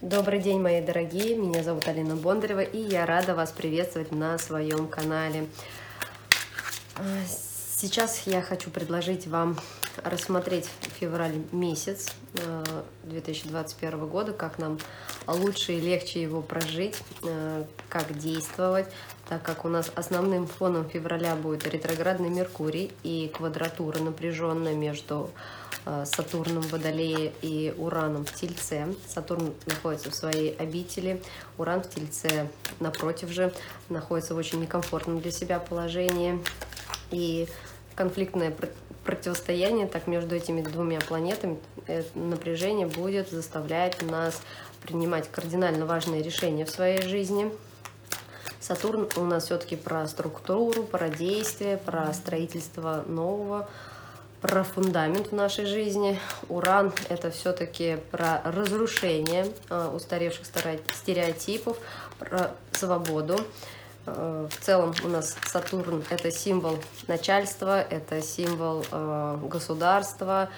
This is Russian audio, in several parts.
Добрый день, мои дорогие! Меня зовут Алина Бондарева, и я рада вас приветствовать на своем канале. А, сейчас я хочу предложить вам рассмотреть февраль месяц 2021 а, года, как нам лучше и легче его прожить, а, как действовать, так как у нас основным фоном февраля будет ретроградный Меркурий и квадратура напряженная между Сатурном в Водолее и Ураном в Тельце. Сатурн находится в своей обители, Уран в Тельце, напротив же, находится в очень некомфортном для себя положении. И конфликтное противостояние так между этими двумя планетами, напряжение будет заставлять нас принимать кардинально важные решения в своей жизни. Сатурн у нас все-таки про структуру, про действие, про строительство нового, про фундамент в нашей жизни. Уран — это все-таки про разрушение э, устаревших стереотипов, про свободу. Э, в целом у нас Сатурн — это символ начальства, это символ э, государства.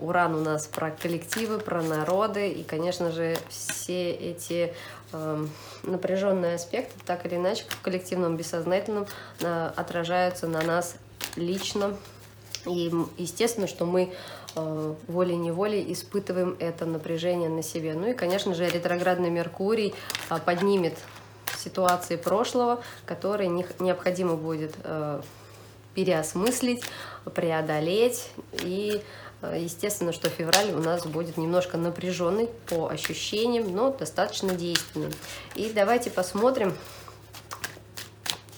Уран у нас про коллективы, про народы. И, конечно же, все эти напряженные аспекты, так или иначе, в коллективном бессознательном отражаются на нас лично, и естественно, что мы э, волей-неволей испытываем это напряжение на себе. Ну и, конечно же, ретроградный Меркурий э, поднимет ситуации прошлого, которые необходимо будет э, переосмыслить, преодолеть. И естественно, что февраль у нас будет немножко напряженный по ощущениям, но достаточно действенным. И давайте посмотрим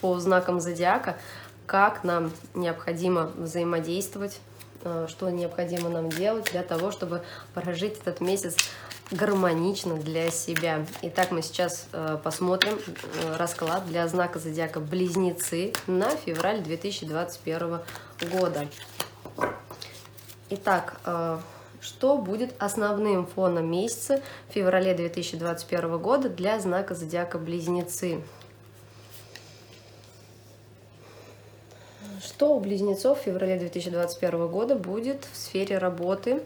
по знакам зодиака, как нам необходимо взаимодействовать, э, что необходимо нам делать для того, чтобы прожить этот месяц гармонично для себя. Итак, мы сейчас э, посмотрим э, расклад для знака зодиака Близнецы на февраль 2021 года. Итак, что будет основным фоном месяца в феврале 2021 года для знака зодиака Близнецы? Что у близнецов в феврале 2021 года будет в сфере работы?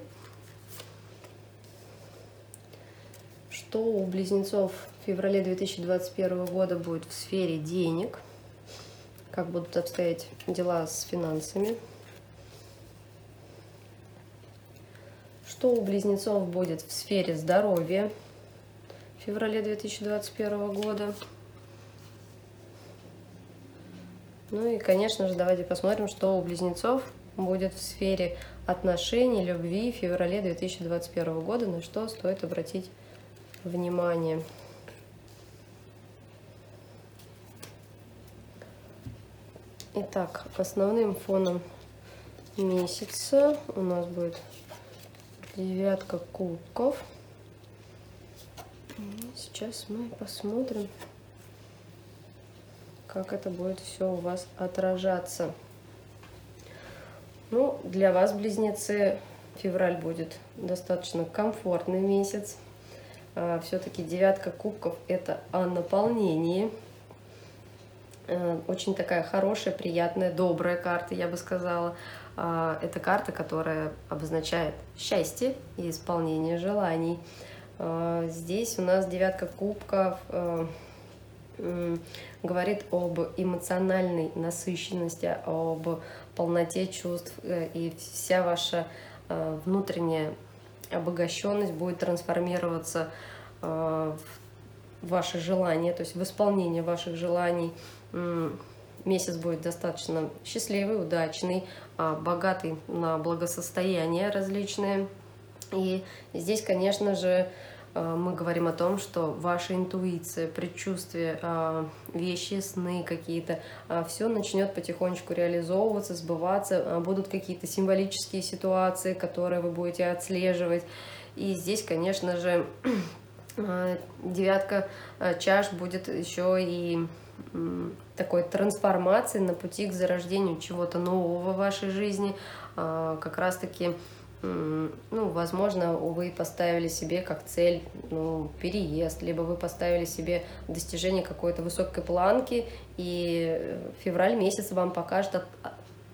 Что у близнецов в феврале 2021 года будет в сфере денег? Как будут обстоять дела с финансами? Что у близнецов будет в сфере здоровья в феврале 2021 года? Ну и, конечно же, давайте посмотрим, что у близнецов будет в сфере отношений, любви в феврале 2021 года, на что стоит обратить внимание. Итак, основным фоном месяца у нас будет девятка кубков. Сейчас мы посмотрим как это будет все у вас отражаться. Ну, для вас, близнецы, февраль будет достаточно комфортный месяц. А, Все-таки девятка кубков – это о наполнении. А, очень такая хорошая, приятная, добрая карта, я бы сказала. А, это карта, которая обозначает счастье и исполнение желаний. Здесь у нас девятка кубков говорит об эмоциональной насыщенности, об полноте чувств, э, и вся ваша э, внутренняя обогащенность будет трансформироваться э, в ваши желания, то есть в исполнение ваших желаний. Месяц будет достаточно счастливый, удачный, а, богатый на благосостояние различные. И здесь, конечно же, мы говорим о том, что ваша интуиция, предчувствие, э, вещи, сны какие-то, э, все начнет потихонечку реализовываться, сбываться, будут какие-то символические ситуации, которые вы будете отслеживать. И здесь, конечно же, девятка чаш будет еще и такой трансформации на пути к зарождению чего-то нового в вашей жизни, как раз-таки ну, возможно, вы поставили себе как цель ну, переезд, либо вы поставили себе достижение какой-то высокой планки, и февраль месяц вам покажет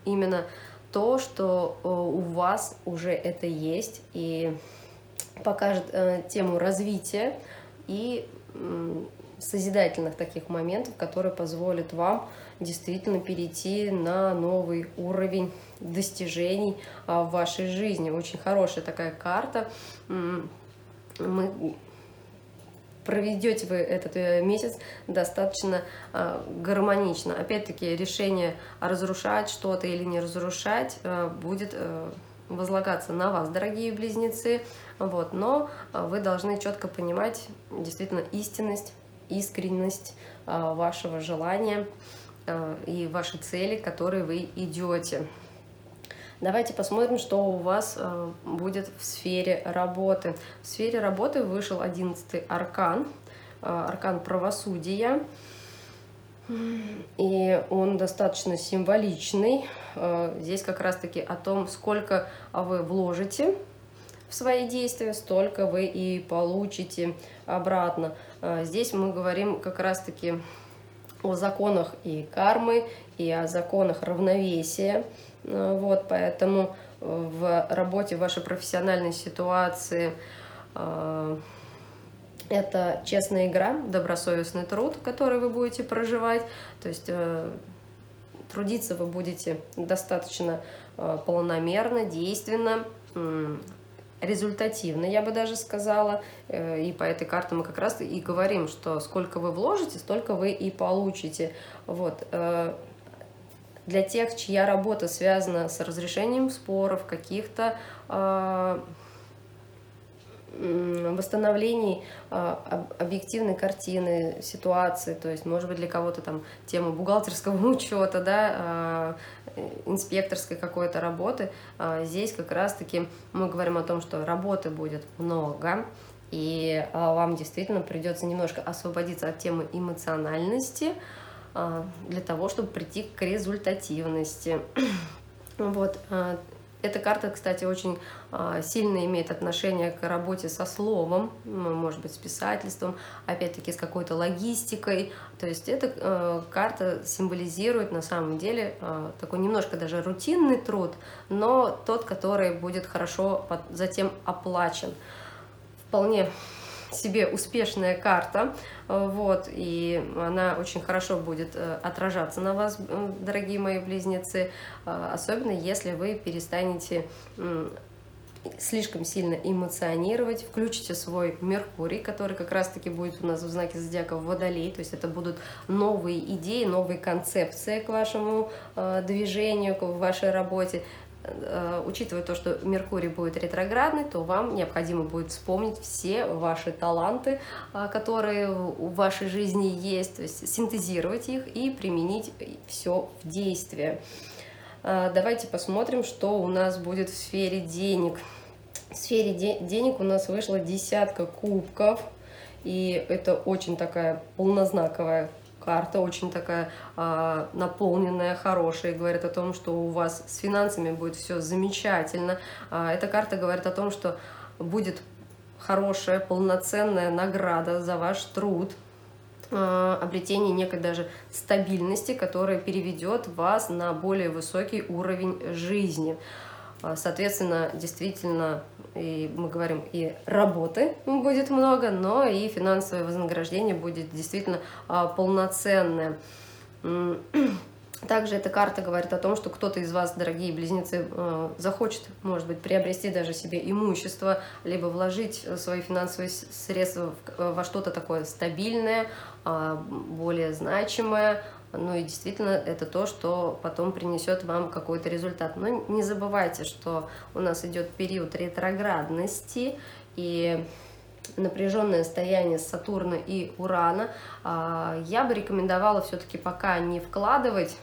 именно то, что э, у вас уже это есть, и покажет э, тему развития и созидательных таких моментов, которые позволят вам действительно перейти на новый уровень достижений а, в вашей жизни. Очень хорошая такая карта. Мы проведете вы этот э, месяц достаточно э, гармонично. Опять-таки решение разрушать что-то или не разрушать э, будет э, возлагаться на вас, дорогие близнецы. Вот, но э, вы должны четко понимать действительно истинность, искренность э, вашего желания э, и ваши цели, к которой вы идете. Давайте посмотрим, что у вас будет в сфере работы. В сфере работы вышел 11 аркан, аркан правосудия. И он достаточно символичный. Э, здесь как раз-таки о том, сколько вы вложите в свои действия, столько вы и получите обратно. Здесь мы говорим как раз-таки о законах и кармы, и о законах равновесия. Э, вот, поэтому э, в работе, в вашей профессиональной ситуации э, это честная игра, добросовестный труд, который вы будете проживать. То есть трудиться вы будете достаточно полномерно, действенно, результативно, я бы даже сказала. И по этой карте мы как раз и говорим, что сколько вы вложите, столько вы и получите. Вот для тех, чья работа связана с разрешением споров, каких-то э, восстановлений э, объективной картины, ситуации, то есть, может быть, для кого-то там тема бухгалтерского учета, да, э, инспекторской какой-то работы. Э, здесь как раз-таки мы говорим о том, что работы будет много, и вам действительно придется немножко освободиться от темы эмоциональности, а, для того, чтобы прийти к результативности. Вот. А, эта карта, кстати, очень а, сильно имеет отношение к работе со словом, может быть, с писательством, опять-таки с какой-то логистикой. То есть эта карта символизирует на самом деле такой немножко даже рутинный труд, но тот, который будет хорошо затем оплачен. Вполне себе успешная карта, э, вот, и она очень хорошо будет э, отражаться на вас, дорогие мои близнецы, э, особенно если вы перестанете слишком сильно эмоционировать, включите свой Меркурий, который как раз-таки будет у нас в знаке зодиака Водолей, то есть это будут новые идеи, новые концепции к вашему э, движению, к вашей работе, учитывая то, что Меркурий будет ретроградный, то вам необходимо будет вспомнить все ваши таланты, э, которые в вашей жизни есть, то есть синтезировать их и применить все в действие. Э, давайте посмотрим, что у нас будет в сфере денег. В сфере де денег у нас вышла десятка кубков, и это очень такая полнознаковая карта очень такая а, наполненная, хорошая, и говорит о том, что у вас с финансами будет все замечательно. А, эта карта говорит о том, что будет хорошая, полноценная награда за ваш труд, а, обретение некой даже стабильности, которая переведет вас на более высокий уровень жизни. А, соответственно, действительно, и мы говорим, и работы будет много, но и финансовое вознаграждение будет действительно а, полноценное. Также эта карта говорит о том, что кто-то из вас, дорогие близнецы, а, захочет, может быть, приобрести даже себе имущество, либо вложить свои финансовые средства во что-то такое стабильное, более значимое, ну и действительно это то, что потом принесет вам какой-то результат. Но не забывайте, что у нас идет период ретроградности и напряженное состояние Сатурна и Урана. А, я бы рекомендовала все-таки пока не вкладывать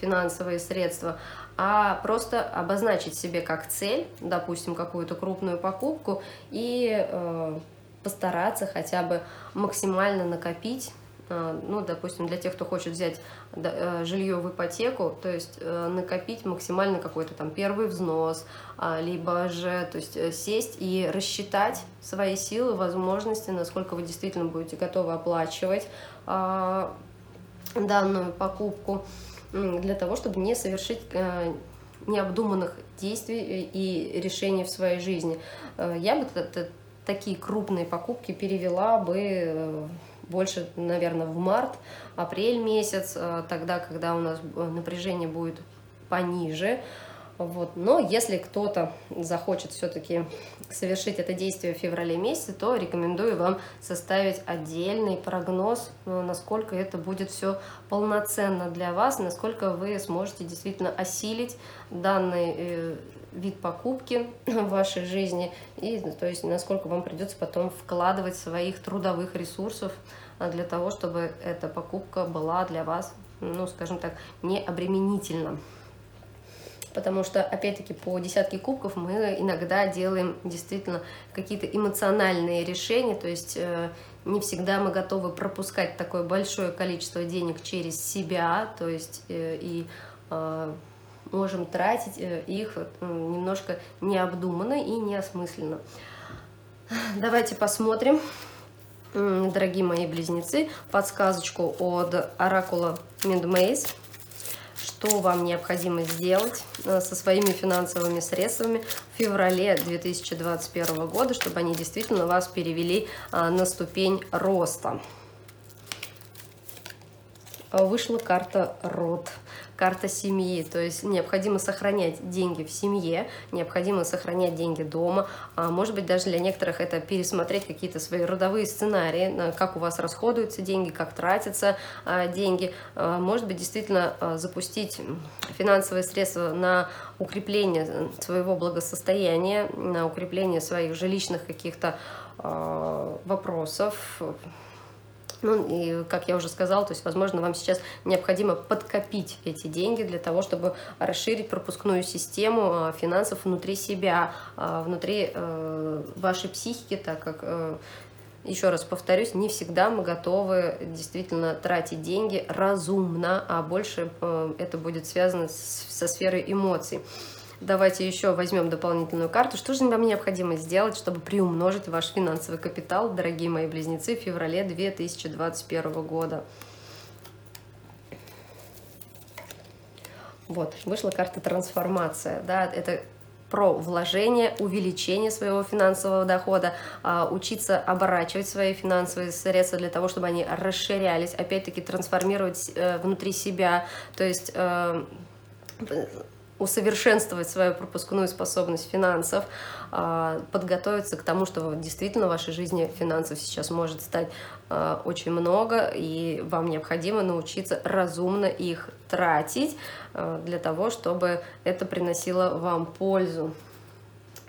финансовые средства, а просто обозначить себе как цель, допустим, какую-то крупную покупку и э, постараться хотя бы максимально накопить ну, допустим, для тех, кто хочет взять э, жилье в ипотеку, то есть э, накопить максимально какой-то там первый взнос, а, либо же, то есть сесть и рассчитать свои силы, возможности, насколько вы действительно будете готовы оплачивать а, данную покупку для того, чтобы не совершить необдуманных действий и решений в своей жизни. Я бы такие крупные покупки перевела бы больше, наверное, в март, апрель месяц, тогда, когда у нас напряжение будет пониже, вот. Но если кто-то захочет все-таки совершить это действие в феврале месяце, то рекомендую вам составить отдельный прогноз, ну, насколько это будет все полноценно для вас, насколько вы сможете действительно осилить данный э, вид покупки в вашей жизни, и то есть насколько вам придется потом вкладывать своих трудовых ресурсов а, для того, чтобы эта покупка была для вас, ну, скажем так, не обременительна потому что, опять-таки, по десятке кубков мы иногда делаем действительно какие-то эмоциональные решения, то есть э, не всегда мы готовы пропускать такое большое количество денег через себя, то есть э, и э, можем тратить их немножко необдуманно и неосмысленно. Давайте посмотрим, дорогие мои близнецы, подсказочку от Оракула Мидмейс что вам необходимо сделать э, со своими финансовыми средствами в феврале 2021 года, чтобы они действительно вас перевели а, на ступень роста. Вышла карта род карта семьи, то есть необходимо сохранять деньги в семье, необходимо сохранять деньги дома, а может быть даже для некоторых это пересмотреть какие-то свои родовые сценарии, как у вас расходуются деньги, как тратятся а, деньги, а, может быть действительно а, запустить финансовые средства на укрепление своего благосостояния, на укрепление своих жилищных каких-то вопросов, ну, и, как я уже сказала, то есть, возможно, вам сейчас необходимо подкопить эти деньги для того, чтобы расширить пропускную систему а, финансов внутри себя, а, внутри э, вашей психики, так как э, еще раз повторюсь, не всегда мы готовы действительно тратить деньги разумно, а больше э, это будет связано со сферой эмоций. Давайте еще возьмем дополнительную карту. Что же вам необходимо сделать, чтобы приумножить ваш финансовый капитал, дорогие мои близнецы, в феврале 2021 года? Вот, вышла карта трансформация, да, это про вложение, увеличение своего финансового дохода, а, учиться оборачивать свои финансовые средства для того, чтобы они расширялись, опять-таки трансформировать э, внутри себя, то есть э, усовершенствовать свою пропускную способность финансов, а, подготовиться к тому, что действительно в вашей жизни финансов сейчас может стать а, очень много, и вам необходимо научиться разумно их тратить а, для того, чтобы это приносило вам пользу.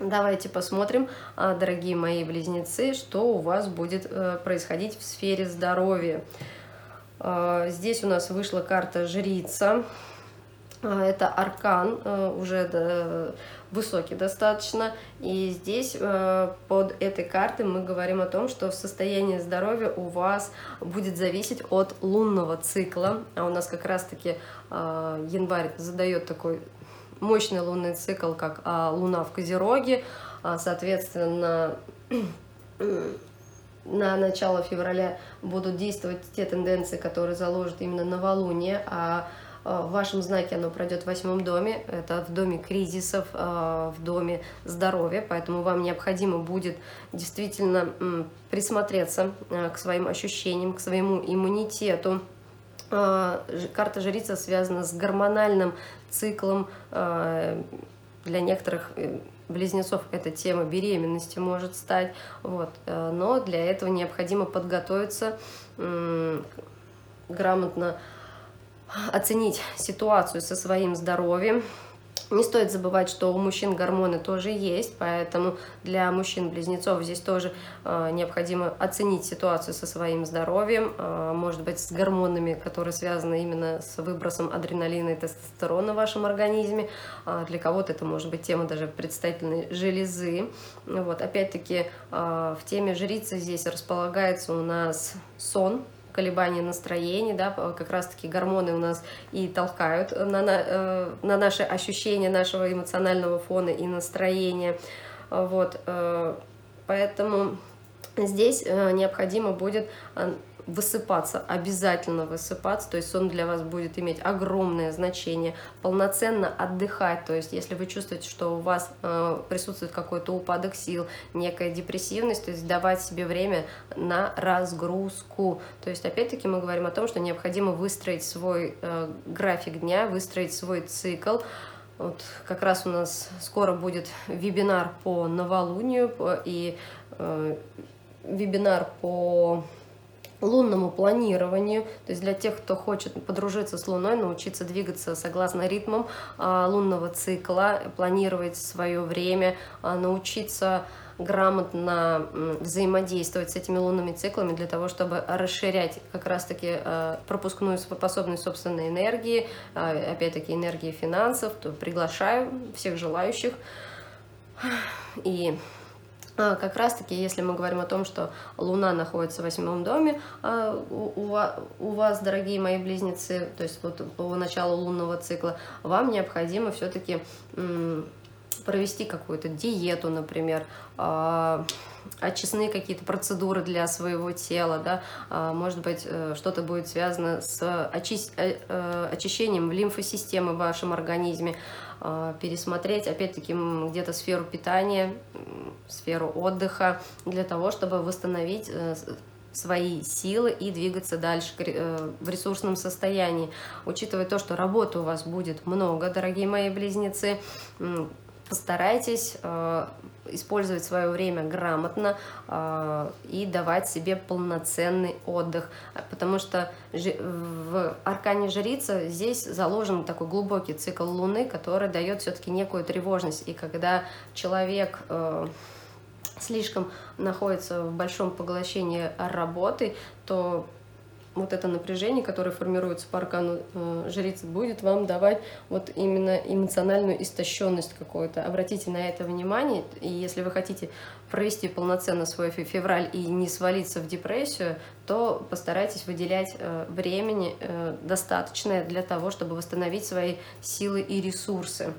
Давайте посмотрим, дорогие мои близнецы, что у вас будет э, происходить в сфере здоровья. Здесь у нас вышла карта жрица. А, это аркан, э, уже высокий достаточно. И здесь э, под этой картой мы говорим о том, что состояние здоровья у вас будет зависеть от лунного цикла. А у нас как раз-таки э, январь задает такой мощный лунный цикл, как а, Луна в Козероге. Соответственно, на начало февраля будут действовать те тенденции, которые заложат именно новолуние, а в вашем знаке оно пройдет в восьмом доме, это в доме кризисов, э, в доме здоровья, поэтому вам необходимо будет действительно присмотреться э, к своим ощущениям, к своему иммунитету. Карта жрица связана с гормональным циклом. Для некоторых близнецов эта тема беременности может стать. Вот. Но для этого необходимо подготовиться грамотно оценить ситуацию со своим здоровьем. Не стоит забывать, что у мужчин гормоны тоже есть, поэтому для мужчин-близнецов здесь тоже э, необходимо оценить ситуацию со своим здоровьем, э, может быть, с гормонами, которые связаны именно с выбросом адреналина и тестостерона в вашем организме. Э, для кого-то это может быть тема даже предстательной железы. Вот, опять-таки, э, в теме жрицы здесь располагается у нас сон, колебания настроения, да, как раз-таки гормоны у нас и толкают на, на, э, на наши ощущения нашего эмоционального фона и настроения. Вот, э, поэтому здесь э, необходимо будет высыпаться, обязательно высыпаться, то есть сон для вас будет иметь огромное значение, полноценно отдыхать, то есть если вы чувствуете, что у вас э, присутствует какой-то упадок сил, некая депрессивность, то есть давать себе время на разгрузку, то есть опять-таки мы говорим о том, что необходимо выстроить свой э, график дня, выстроить свой цикл, вот как раз у нас скоро будет вебинар по новолунию и э, вебинар по лунному планированию, то есть для тех, кто хочет подружиться с Луной, научиться двигаться согласно ритмам а, лунного цикла, планировать свое время, а, научиться грамотно взаимодействовать с этими лунными циклами для того, чтобы расширять как раз-таки а, пропускную способность собственной энергии, опять-таки энергии финансов, то приглашаю всех желающих. И как раз-таки, если мы говорим о том, что Луна находится в восьмом доме а, у вас, дорогие мои близнецы, то есть вот по началу лунного цикла, вам необходимо все-таки провести какую-то диету, например, а, очистные какие-то процедуры для своего тела, да, может быть, э, что-то будет связано с э, э, очищением лимфосистемы в вашем организме, пересмотреть, опять-таки, где-то сферу питания, сферу отдыха для того, чтобы восстановить э, свои силы и двигаться дальше э, в ресурсном состоянии. Учитывая то, что работы у вас будет много, дорогие мои близнецы, постарайтесь э, использовать свое время грамотно э, и давать себе полноценный отдых, потому что в аркане жрица здесь заложен такой глубокий цикл Луны, который дает все-таки некую тревожность, и когда человек э, слишком находится в большом поглощении работы, то вот это напряжение, которое формируется по аркану э, жрицы, будет вам давать вот именно эмоциональную истощенность какую-то. Обратите на это внимание, и если вы хотите провести полноценно свой февраль и не свалиться в депрессию, то постарайтесь выделять э, времени э, достаточное для того, чтобы восстановить свои силы и ресурсы.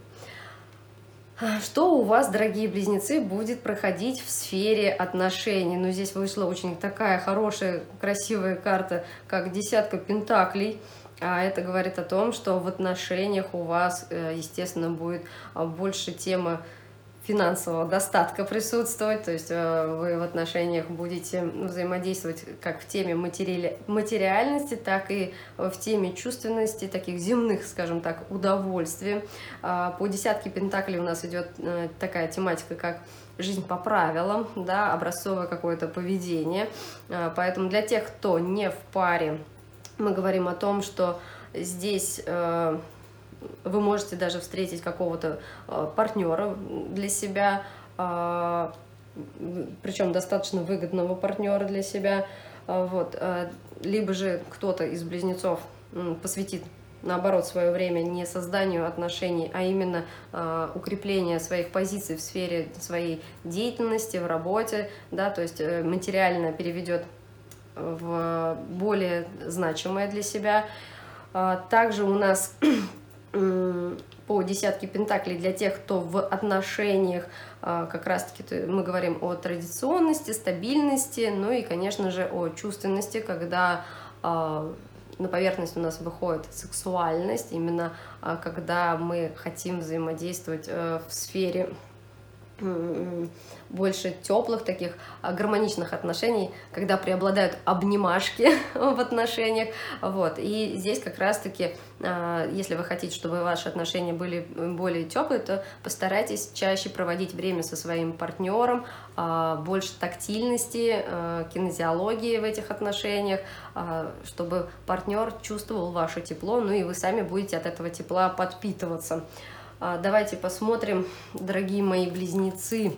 Что у вас, дорогие близнецы, будет проходить в сфере отношений? Ну, здесь вышла очень такая хорошая, красивая карта, как десятка пентаклей. А это говорит о том, что в отношениях у вас, э, естественно, будет а, больше темы финансового достатка присутствовать, то есть э, вы в отношениях будете взаимодействовать как в теме матери... материальности, так и в теме чувственности, таких земных, скажем так, удовольствий. А, по десятке пентаклей у нас идет э, такая тематика, как жизнь по правилам, да, образцовое какое-то поведение. А, поэтому для тех, кто не в паре, мы говорим о том, что здесь э, вы можете даже встретить какого-то э, партнера для себя, а, причем достаточно выгодного партнера для себя. А, вот. Либо же кто-то из близнецов посвятит наоборот, свое время не созданию отношений, а именно э, укреплению своих позиций в сфере своей деятельности, в работе, да, то есть э, материально переведет в более значимое для себя. Также у нас по десятке пентаклей для тех, кто в отношениях, а, как раз-таки мы говорим о традиционности, стабильности, ну и, конечно же, о чувственности, когда а, на поверхность у нас выходит сексуальность, именно а, когда мы хотим взаимодействовать э, в сфере больше теплых таких а, гармоничных отношений, когда преобладают обнимашки в отношениях. Вот. И здесь как раз-таки, а, если вы хотите, чтобы ваши отношения были более теплые, то постарайтесь чаще проводить время со своим партнером, а, больше тактильности, кинезиологии в этих отношениях, чтобы партнер чувствовал ваше тепло, ну и вы сами будете от этого тепла подпитываться. Давайте посмотрим, дорогие мои близнецы,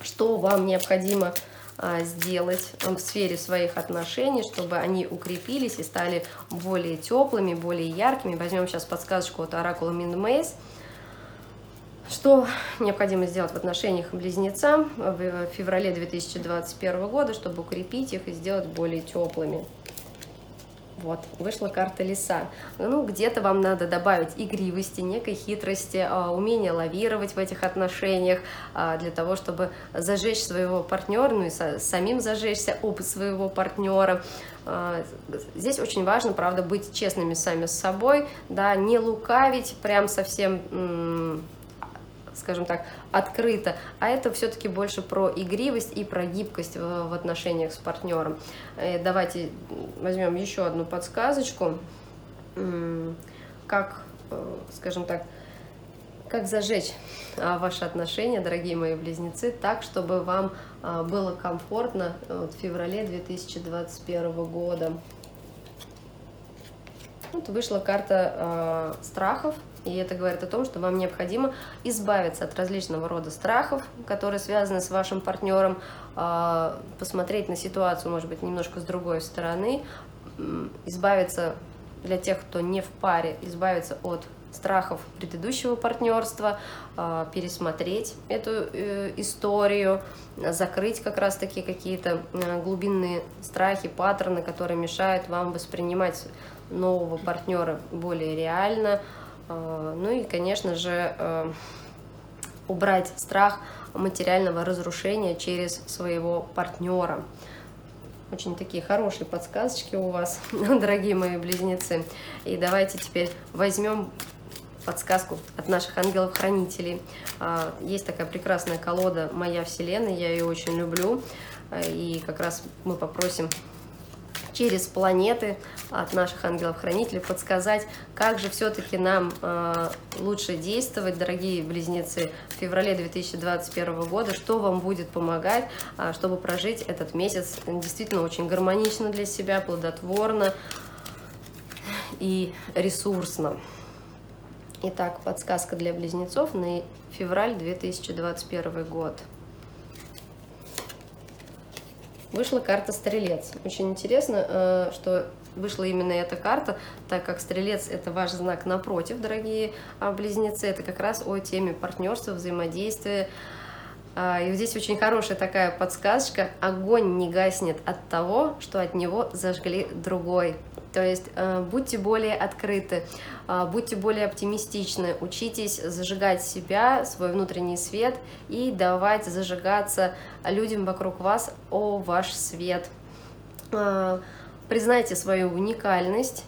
что вам необходимо а, сделать в сфере своих отношений, чтобы они укрепились и стали более теплыми, более яркими. Возьмем сейчас подсказочку от оракула Миндмейс. Что необходимо сделать в отношениях близнецам в феврале 2021 года, чтобы укрепить их и сделать более теплыми? Вот, вышла карта лиса. Ну, где-то вам надо добавить игривости, некой хитрости, а, умения лавировать в этих отношениях, а, для того, чтобы зажечь своего партнера, ну и самим зажечься об своего партнера. А, здесь очень важно, правда, быть честными сами с собой, да, не лукавить прям совсем скажем так, открыто, а это все-таки больше про игривость и про гибкость в, в отношениях с партнером. Э, давайте возьмем еще одну подсказочку, как, э, скажем так, как зажечь а, ваши отношения, дорогие мои близнецы, так, чтобы вам а, было комфортно в феврале 2021 года. Вот вышла карта э, страхов, и это говорит о том, что вам необходимо избавиться от различного рода страхов, которые связаны с вашим партнером, э, посмотреть на ситуацию, может быть, немножко с другой стороны, избавиться для тех, кто не в паре, избавиться от страхов предыдущего партнерства, э, пересмотреть эту э, историю, закрыть как раз-таки какие-то э, глубинные страхи, паттерны, которые мешают вам воспринимать нового партнера более реально. А, ну и, конечно же, э, убрать страх материального разрушения через своего партнера. Очень такие хорошие подсказочки у вас, дорогие мои близнецы. И давайте теперь возьмем подсказку от наших ангелов-хранителей. А, есть такая прекрасная колода «Моя Вселенная», я ее очень люблю. И как раз мы попросим через планеты от наших ангелов-хранителей подсказать, как же все-таки нам э, лучше действовать, дорогие близнецы, в феврале 2021 года, что вам будет помогать, э, чтобы прожить этот месяц действительно очень гармонично для себя, плодотворно и ресурсно. Итак, подсказка для близнецов на февраль 2021 год. Вышла карта Стрелец. Очень интересно, э, что вышла именно эта карта, так как Стрелец – это ваш знак напротив, дорогие а, близнецы. Это как раз о теме партнерства, взаимодействия. А, и здесь очень хорошая такая подсказочка. Огонь не гаснет от того, что от него зажгли другой. То есть э, будьте более открыты, э, будьте более оптимистичны, учитесь зажигать себя, свой внутренний свет и давать зажигаться людям вокруг вас о ваш свет. Э, признайте свою уникальность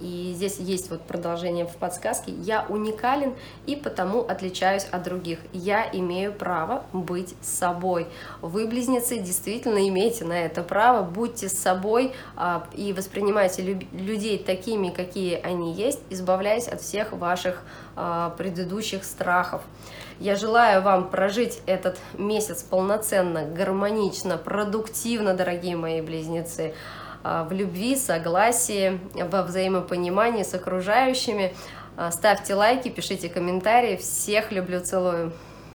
и здесь есть вот продолжение в подсказке. Я уникален и потому отличаюсь от других. Я имею право быть собой. Вы, близнецы, действительно имеете на это право. Будьте собой а, и воспринимайте людей такими, какие они есть, избавляясь от всех ваших а, предыдущих страхов. Я желаю вам прожить этот месяц полноценно, гармонично, продуктивно, дорогие мои близнецы. А, в любви, согласии, во взаимопонимании с окружающими. А, ставьте лайки, пишите комментарии. Всех люблю, целую.